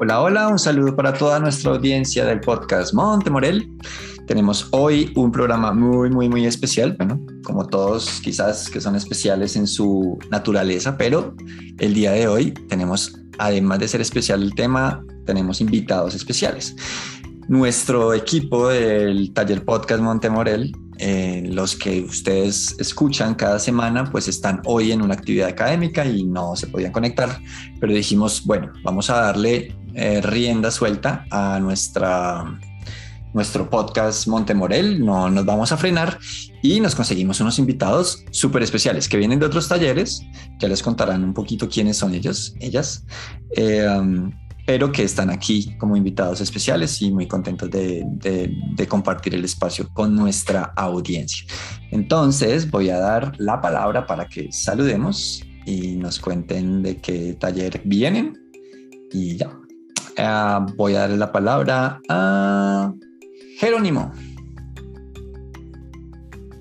Hola, hola, un saludo para toda nuestra audiencia del podcast Montemorel. Tenemos hoy un programa muy, muy, muy especial, bueno, como todos quizás que son especiales en su naturaleza, pero el día de hoy tenemos, además de ser especial el tema, tenemos invitados especiales. Nuestro equipo del taller podcast Montemorel eh, los que ustedes escuchan cada semana, pues están hoy en una actividad académica y no se podían conectar, pero dijimos, bueno, vamos a darle eh, rienda suelta a nuestra, nuestro podcast Montemorel, no nos vamos a frenar y nos conseguimos unos invitados súper especiales que vienen de otros talleres, ya les contarán un poquito quiénes son ellos, ellas. Um, pero que están aquí como invitados especiales y muy contentos de, compartir el espacio con nuestra audiencia. Entonces voy a dar la palabra para que saludemos y nos cuenten de qué taller vienen y ya. Ah, voy a darle la palabra a Jerónimo.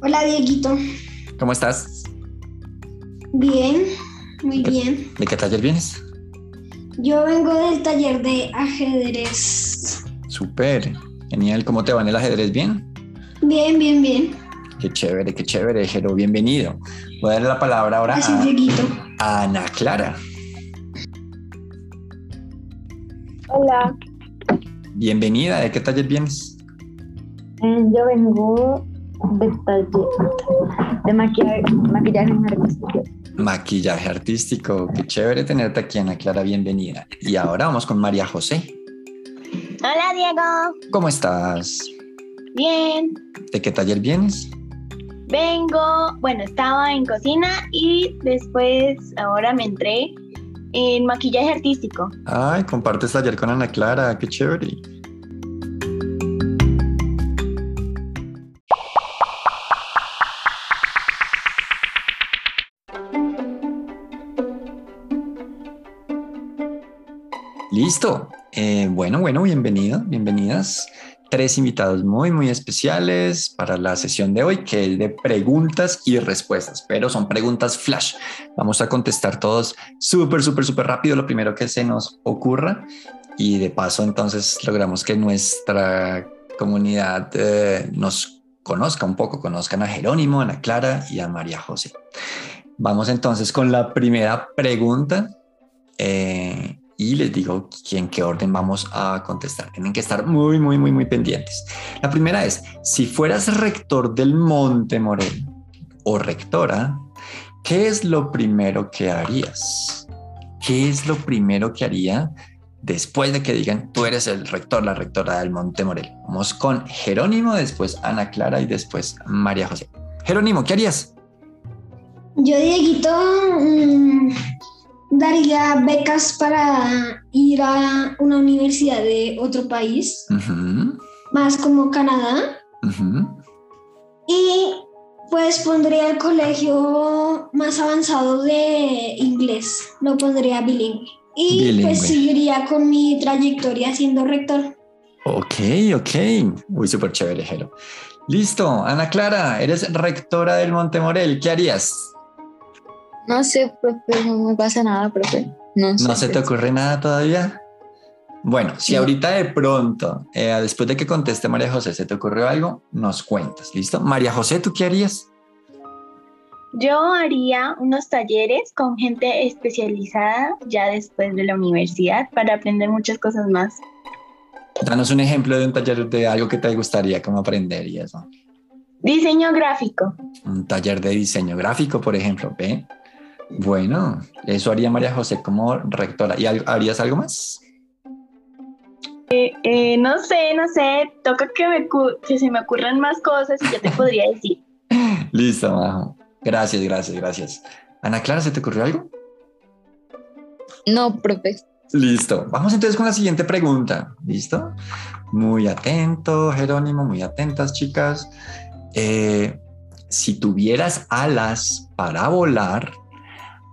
Hola Dieguito. ¿Cómo estás? Bien, muy bien. ¿De qué taller vienes? Yo vengo del taller de ajedrez. Súper, genial. ¿Cómo te va en el ajedrez? ¿Bien? Bien, bien, bien. Qué chévere, qué chévere, Jero. Bienvenido. Voy a darle la palabra ahora a, Ana Clara. Hola. Bienvenida. ¿De qué taller vienes? Eh, yo vengo taller de maquillaje, maquillaje artístico maquillaje artístico. Qué chévere tenerte aquí, Ana Clara, bienvenida. Y ahora vamos con María José. Hola, Diego. ¿Cómo estás? Bien. ¿De qué taller vienes? Vengo, bueno, estaba en cocina y después ahora me entré en maquillaje artístico. Ay, compartes taller con Ana Clara, qué chévere. Listo. Eh, bueno, bueno, bienvenido, bienvenidas. Tres invitados muy, muy especiales para la sesión de hoy, que es de preguntas y respuestas, pero son preguntas flash. Vamos a contestar todos súper, súper, súper rápido lo primero que se nos ocurra y de paso entonces logramos que nuestra comunidad eh, nos conozca un poco, conozcan a Jerónimo, a Ana Clara y a María José. Vamos entonces con la primera pregunta. Eh, y les digo en qué orden vamos a contestar. Tienen que estar muy, muy, muy, muy pendientes. La primera es, si fueras rector del Monte Morel o rectora, ¿qué es lo primero que harías? ¿Qué es lo primero que haría después de que digan tú eres el rector, la rectora del Monte Morel? Vamos con Jerónimo, después Ana Clara y después María José. Jerónimo, ¿qué harías? Yo, Dieguito, mm, daría becas para ir a una universidad de otro país, más como Canadá. Y pues pondría el colegio más avanzado de inglés, lo pondría bilingüe. Y pues seguiría con mi trayectoria siendo rector. Ok, ok. Muy súper chévere, Jero. Listo. Ana Clara, eres rectora del Montemorel. ¿Qué harías? No sé, profe, no me pasa nada, profe. No, ¿No se te ocurre nada todavía? Bueno, si ahorita de pronto, eh, después de que conteste María José, se te ocurrió algo, nos cuentas, ¿listo? María José, ¿tú qué harías? Yo haría unos talleres con gente especializada ya después de la universidad para aprender muchas cosas más. Danos un ejemplo de un taller de algo que te gustaría como aprender y eso. Diseño gráfico. Un taller de diseño gráfico, por ejemplo, ¿ve? Bueno, eso haría María José como rectora. ¿Y harías algo más? Eh, eh, no sé, no sé. Toca que, me, que se me ocurran más cosas y ya te podría decir. Listo, Majo. Gracias, gracias, gracias. Ana Clara, ¿se te ocurrió algo? No, profe. Listo. Vamos entonces con la siguiente pregunta. ¿Listo? Muy atento, Jerónimo, muy atentas, chicas. Eh, si tuvieras alas para volar,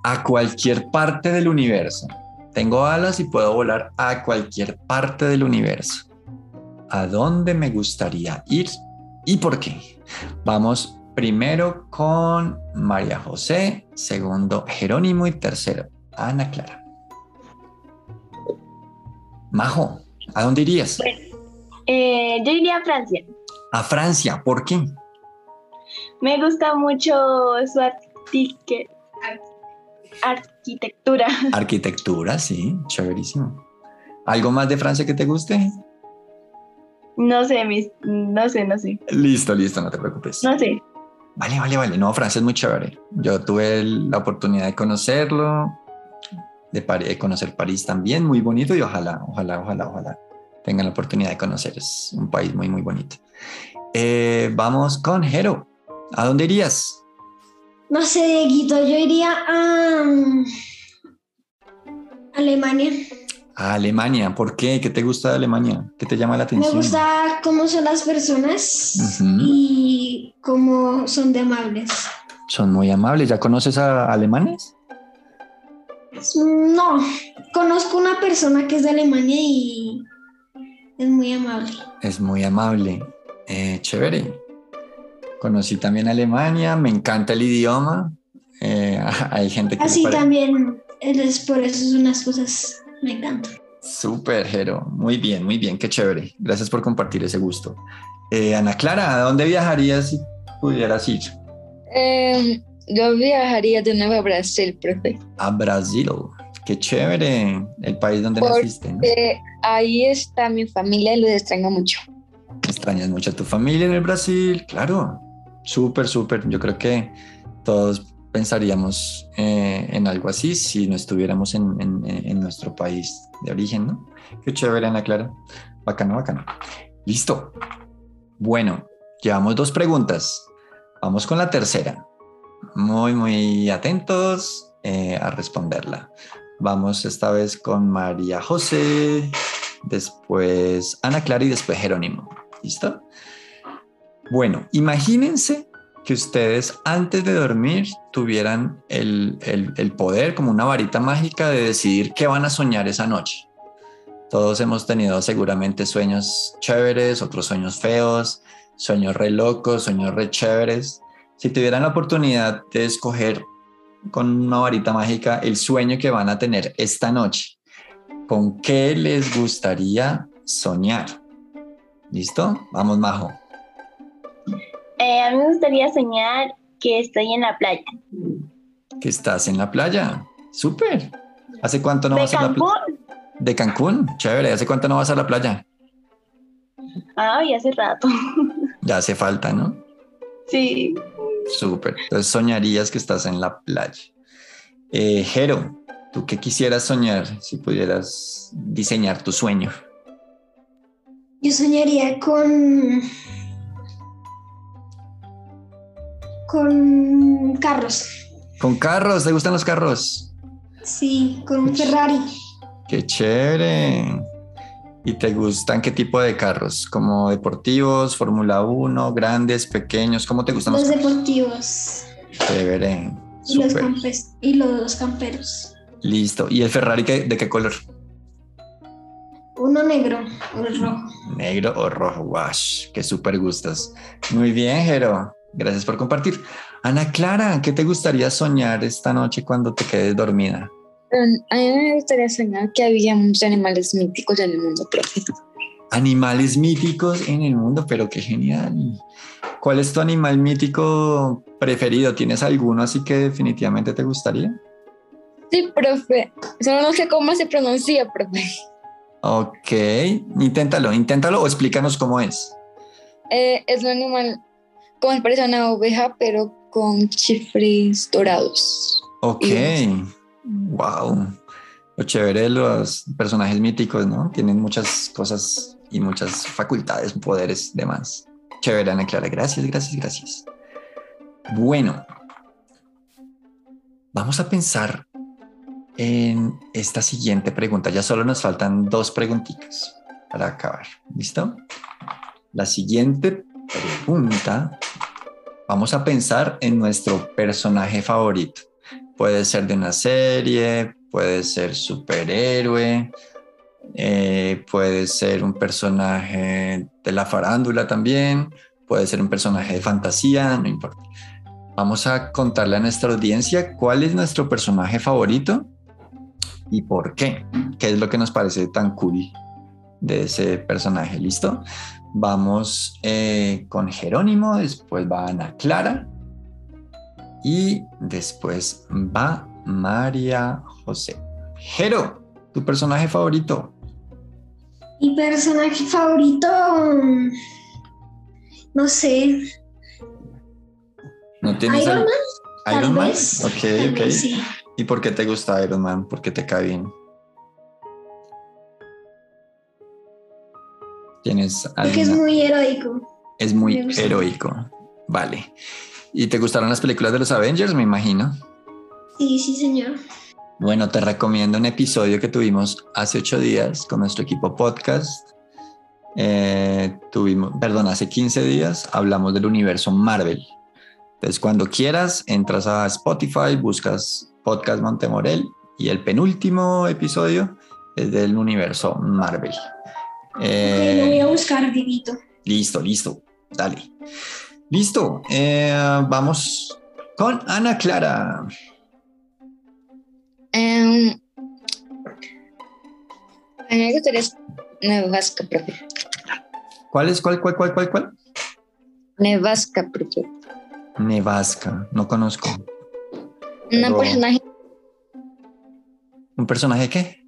a cualquier parte del universo. Tengo alas y puedo volar a cualquier parte del universo. ¿A dónde me gustaría ir y por qué? Vamos primero con María José, segundo Jerónimo y tercero Ana Clara. Majo, ¿a dónde irías? Eh, yo iría a Francia. A Francia, ¿por qué? Me gusta mucho su arquitectura. Arquitectura, sí, chéverísimo. ¿Algo más de Francia que te guste? No sé, no sé, no sé. Listo, listo, no te preocupes. No sé. Vale, vale, vale. No, Francia es muy chévere. Yo tuve la oportunidad de conocerlo, de, conocer París también, muy bonito y ojalá, ojalá, ojalá, ojalá tengan la oportunidad de conocer. Es un país muy, muy bonito. Eh, vamos con Jero. ¿A dónde irías? No sé, Dieguito, yo iría a mm, Alemania. A Alemania, ¿por qué? ¿Qué te gusta de Alemania? ¿Qué te llama la atención? Me gusta cómo son las personas y cómo son de amables. Son muy amables. ¿Ya conoces a alemanes? No, conozco una persona que es de Alemania y es muy amable. Es muy amable. Eh, chévere. Conocí también Alemania, me encanta el idioma. Eh, hay gente que... Así también, es por eso es unas cosas, me encanta. Súper, Jero. Muy bien, muy bien, qué chévere. Gracias por compartir ese gusto. Eh, Ana Clara, ¿a dónde viajarías si pudieras ir? Em, yo viajaría de nuevo a Brasil, profe. A Brasil, qué chévere, el país donde naciste. Ahí está mi familia y lo extraño mucho. Extrañas mucho a tu familia en el Brasil, claro. Súper, súper. Yo creo que todos pensaríamos eh, en algo así si no estuviéramos en, nuestro país de origen, ¿no? Qué chévere, Ana Clara. Bacano, bacano. Listo. Bueno, llevamos dos preguntas. Vamos con la tercera. Muy, muy atentos eh, a responderla. Vamos esta vez con María José, después Ana Clara y después Jerónimo. ¿Listo? Bueno, imagínense que ustedes antes de dormir tuvieran el, poder, como una varita mágica, de decidir qué van a soñar esa noche. Todos hemos tenido seguramente sueños chéveres, otros sueños feos, sueños re locos, sueños re chéveres. Si tuvieran la oportunidad de escoger con una varita mágica el sueño que van a tener esta noche, ¿con qué les gustaría soñar? ¿Listo? Vamos, Majo. Eh, a mí me gustaría soñar que estoy en la playa. Que estás en la playa. Súper. ¿Hace cuánto no vas a la playa? De Cancún. Chévere. ¿Hace cuánto no vas a la playa? Ay, hace rato. Ya hace falta, ¿no? Sí. Súper. Entonces soñarías que estás en la playa. Eh, Jero, ¿tú qué quisieras soñar si pudieras diseñar tu sueño? Yo soñaría con con carros. ¿Con carros? ¿Te gustan los carros? Sí, con un Ferrari. Qué chévere. ¿Y te gustan qué tipo de carros? ¿Como deportivos, Fórmula 1, grandes, pequeños? ¿Cómo te gustan los, los deportivos? Chévere. Y los, y los camperos. Listo. ¿Y el Ferrari de qué color? Uno negro o rojo. Negro o rojo, wash, qué súper gustas. Muy bien, Jero. Gracias por compartir. Ana Clara, ¿qué te gustaría soñar esta noche cuando te quedes dormida? A mí me gustaría soñar que había muchos animales míticos en el mundo, profe. Animales míticos en el mundo, pero qué genial. ¿Cuál es tu animal mítico preferido? ¿Tienes alguno así que definitivamente te gustaría? Sí, profe. Solo no sé cómo se pronuncia, profe. Ok, inténtalo, inténtalo o explícanos cómo es. Eh, es un animal como parece una oveja, pero con chifres dorados. Ok, wow. Lo chévere de los personajes míticos, ¿no? Tienen muchas cosas y muchas facultades, poderes, demás. Chévere, Ana Clara. Gracias, gracias, gracias. Bueno, vamos a pensar en esta siguiente pregunta. Ya solo nos faltan dos preguntitas para acabar. ¿Listo? La siguiente pregunta, vamos a pensar en nuestro personaje favorito. Puede ser de una serie, puede ser superhéroe, eh, puede ser un personaje de la farándula también, puede ser un personaje de fantasía, no importa. Vamos a contarle a nuestra audiencia cuál es nuestro personaje favorito y por qué, qué es lo que nos parece tan cool de ese personaje. ¿Listo? Vamos eh, con Jerónimo, después va Ana Clara y después va María José. Jero, tu personaje favorito. Mi personaje favorito, no sé. ¿No tienes Iron Man. Iron Man? vez, Ok, tal ok. vez sí. ¿Y por qué te gusta Iron Man? ¿Por qué te cae bien? ¿Tienes Porque es muy heroico. es muy heroico. Vale. ¿Y te gustaron las películas de los Avengers, me imagino? Sí, sí, señor. Bueno, te recomiendo un episodio que tuvimos hace ocho días con nuestro equipo podcast. Eh, tuvimos, perdón, hace 15 días hablamos del universo Marvel. Entonces, cuando quieras, entras a Spotify, buscas Podcast Montemorel y el penúltimo episodio es del universo Marvel. Ok, Eh, lo voy a buscar, Divito. Listo, listo. Dale. Listo. Eh, vamos con Ana Clara. A mí me gustaría Nevasca, profe. ¿Cuál es? ¿Cuál, cuál, cuál, cuál, cuál? Nevasca, profe. Nevasca. No conozco. Una personaje ¿Un personaje qué?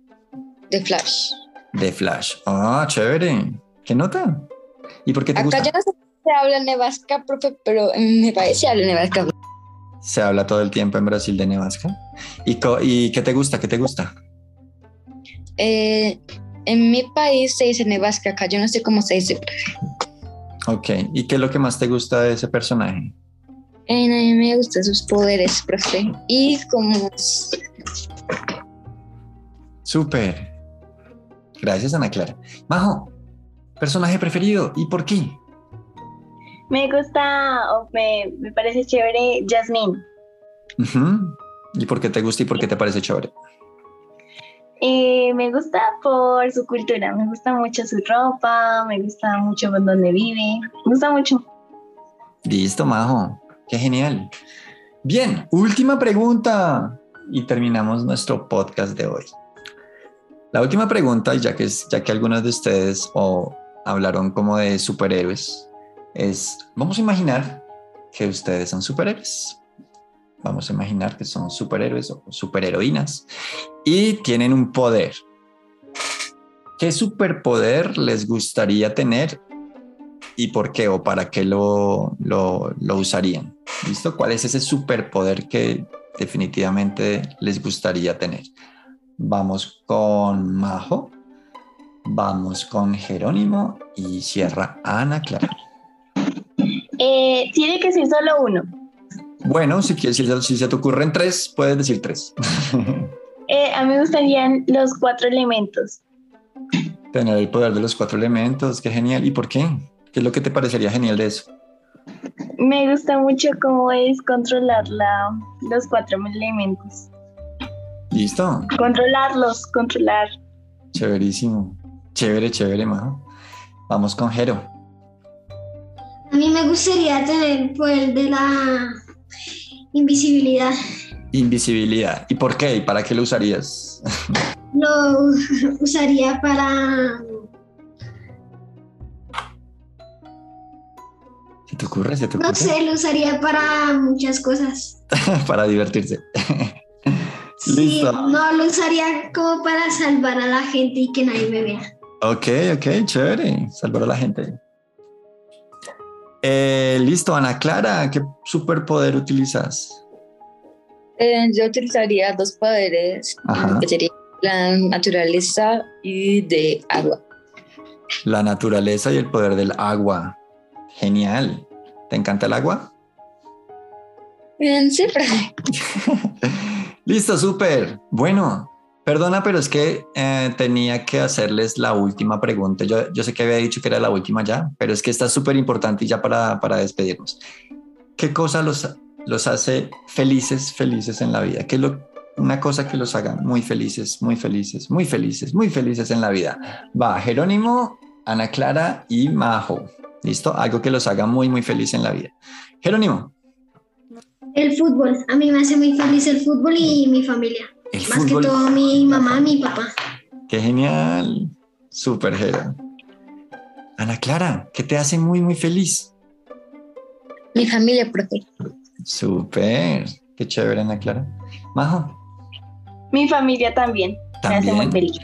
de Flash. De Flash. Ah, chévere. ¿Qué nota? ¿Y por qué te Acá gusta? yo no sé si se habla Nevasca, profe, pero en mi país se habla Nevasca. Se habla todo el tiempo en Brasil de Nevasca. ¿Y, co- ¿Y qué te gusta? ¿Qué te gusta? Eh, en mi país se dice Nevasca, acá yo no sé cómo se dice. Ok. ¿Y qué es lo que más te gusta de ese personaje? Eh, a mí me gustan sus poderes, profe. Y como Súper. Gracias, Ana Clara. Majo, personaje preferido. ¿Y por qué? Me gusta o me, me parece chévere Jasmine. ¿Y por qué te gusta y por qué te parece chévere? Eh, me gusta por su cultura, me gusta mucho su ropa, me gusta mucho por donde vive, me gusta mucho. Listo, Majo. Qué genial. Bien, última pregunta y terminamos nuestro podcast de hoy. La última pregunta, ya que, es, ya que algunos de ustedes hablaron como de superhéroes, es, vamos a imaginar que ustedes son superhéroes. Vamos a imaginar que son superhéroes o superheroínas y tienen un poder. ¿Qué superpoder les gustaría tener y por qué o para qué lo, lo, lo usarían. ¿Listo? ¿Cuál es ese superpoder que definitivamente les gustaría tener? Vamos con Majo, vamos con Jerónimo y cierra Ana Clara. Eh, tiene que ser solo uno. Bueno, si, quieres, si, se te ocurren tres, puedes decir tres. Eh, a mí me gustarían los cuatro elementos. Tener el poder de los cuatro elementos, qué genial. ¿Y por qué? ¿Qué es lo que te parecería genial de eso? Me gusta mucho cómo es controlar la, los cuatro elementos. ¿Listo? Controlarlos, controlar. Chéverísimo. Chévere, chévere, Majo. Vamos con Jero. A mí me gustaría tener el poder de la invisibilidad. Invisibilidad. ¿Y por qué? ¿Y para qué lo usarías? Lo usaría para ¿Se te ocurre? ¿Se te No ocurre? sé, lo usaría para muchas cosas. para divertirse. Sí, no lo usaría como para salvar a la gente y que nadie me vea. Ok, ok, chévere. Salvar a la gente. Eh, listo, Ana Clara, ¿qué superpoder utilizas? Eh, yo utilizaría dos poderes, Ajá. que sería la naturaleza y de agua. La naturaleza y el poder del agua. Genial. ¿Te encanta el agua? Bien, sí, profe. Listo, súper. Bueno, perdona, pero es que eh, tenía que hacerles la última pregunta. Yo, yo sé que había dicho que era la última ya, pero es que está súper importante y ya para, para despedirnos. ¿Qué cosa los, los hace felices, felices en la vida? ¿Qué es lo, una cosa que los haga muy felices, muy felices, muy felices, muy felices en la vida? Va, Jerónimo, Ana Clara y Majo. ¿Listo? Algo que los haga muy, muy feliz en la vida. Jerónimo. El fútbol. A mí me hace muy feliz el fútbol y mi familia. El Más fútbol. que todo mi mamá, mi papá. Qué genial. Súper, Jero. Ana Clara, ¿qué te hace muy, muy feliz? Mi familia, profe. Súper. Qué chévere, Ana Clara. Majo. Mi familia también. ¿También? Me hace muy feliz.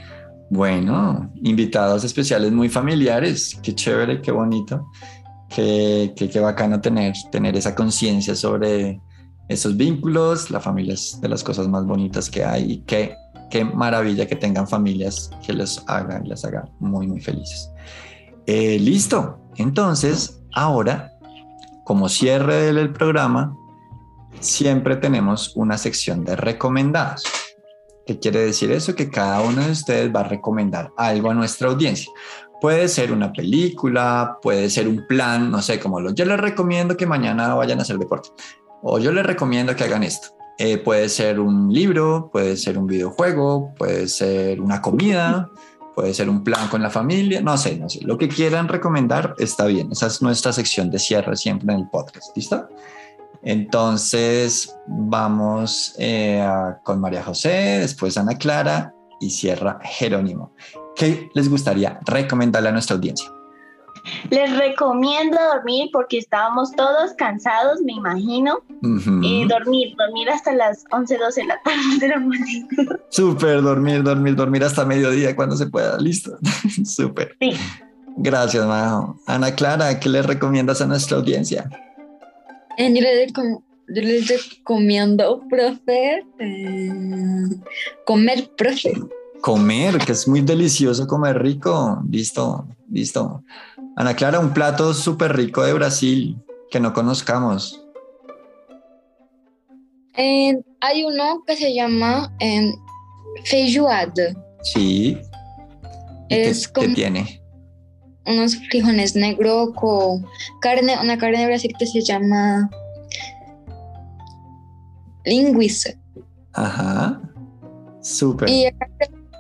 Bueno, invitados especiales muy familiares. Qué chévere, qué bonito. Qué, qué, qué bacano tener, tener esa conciencia sobre esos vínculos. La familia es de las cosas más bonitas que hay y qué, qué maravilla que tengan familias que los hagan, les haga muy, muy felices. Eh, listo. Entonces, ahora, como cierre del programa, siempre tenemos una sección de recomendados. ¿Qué quiere decir eso? Que cada uno de ustedes va a recomendar algo a nuestra audiencia. Puede ser una película, puede ser un plan, no sé, como lo, yo les recomiendo que mañana vayan a hacer deporte o yo les recomiendo que hagan esto. Eh, puede ser un libro, puede ser un videojuego, puede ser una comida, puede ser un plan con la familia, no sé, no sé. Lo que quieran recomendar está bien. Esa es nuestra sección de cierre siempre en el podcast. ¿Listo? Entonces vamos eh, con María José, después Ana Clara y cierra Jerónimo. ¿Qué les gustaría recomendarle a nuestra audiencia? Les recomiendo dormir porque estábamos todos cansados, me imagino. y dormir, dormir hasta las 11, 12 de la tarde Súper, dormir, dormir, dormir hasta mediodía cuando se pueda. Listo. Súper. Sí. Gracias, Majo. Ana Clara, ¿qué le recomiendas a nuestra audiencia? Eh, yo, les, recomiendo, profe, eh, comer, profe. Comer, que es muy delicioso comer rico. Listo, listo. Ana Clara, un plato súper rico de Brasil que no conozcamos. hay uno que se llama eh, feijoada. Sí. Es qué, tiene? Unos frijoles negros con carne, una carne de Brasil que se llama linguiça. Ajá. Súper. Y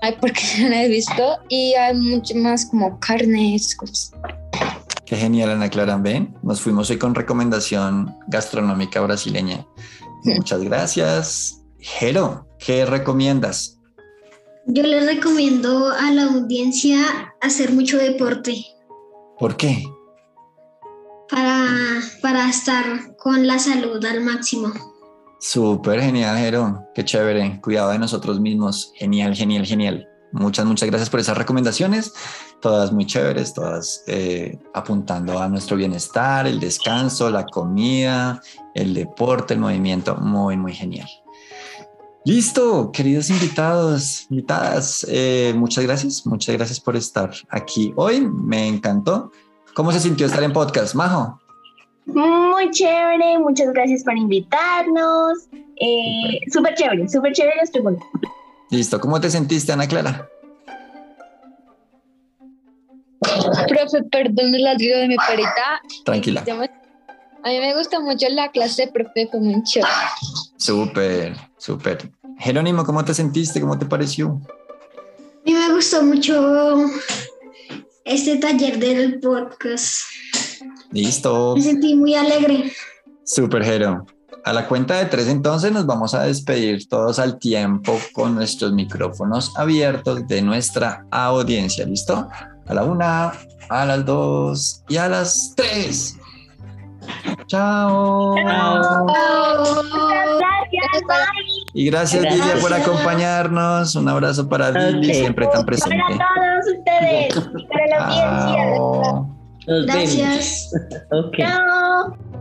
hay porque no la he visto y hay mucho más como carne, esas cosas. Qué genial, Ana Clara. Ven, nos fuimos hoy con recomendación gastronómica brasileña. Muchas gracias. Jero, ¿qué recomiendas? Yo les recomiendo a la audiencia hacer mucho deporte. ¿Por qué? Para, para estar con la salud al máximo. Súper genial, Jero. Qué chévere. Cuidado de nosotros mismos. Genial, genial, genial. Muchas, muchas gracias por esas recomendaciones todas muy chéveres, todas eh, apuntando a nuestro bienestar, el descanso, la comida, el deporte, el movimiento, muy, muy genial. Listo, queridos invitados, invitadas, eh, muchas gracias, muchas gracias por estar aquí hoy, me encantó. ¿Cómo se sintió estar en podcast, Majo? Muy chévere, muchas gracias por invitarnos. Eh, súper chévere, súper chévere las preguntas. Listo, ¿cómo te sentiste, Ana Clara? Profe, perdón la digo de mi perita. Tranquila. A mí me gusta mucho la clase, profe, fue muy chévere. Súper, súper. Jerónimo, ¿cómo te sentiste? ¿Cómo te pareció? A mí me gustó mucho este taller del podcast. Listo. Me sentí muy alegre. Súper, Jero. A la cuenta de tres entonces nos vamos a despedir todos al tiempo con nuestros micrófonos abiertos de nuestra audiencia. ¿Listo? a la una, a las dos y a las tres. Chao. Y gracias, Lidia, por acompañar,nos Un abrazo para Lili, siempre tan presente. Para todos ustedes, para la audiencia. Gracias. okay. Chao.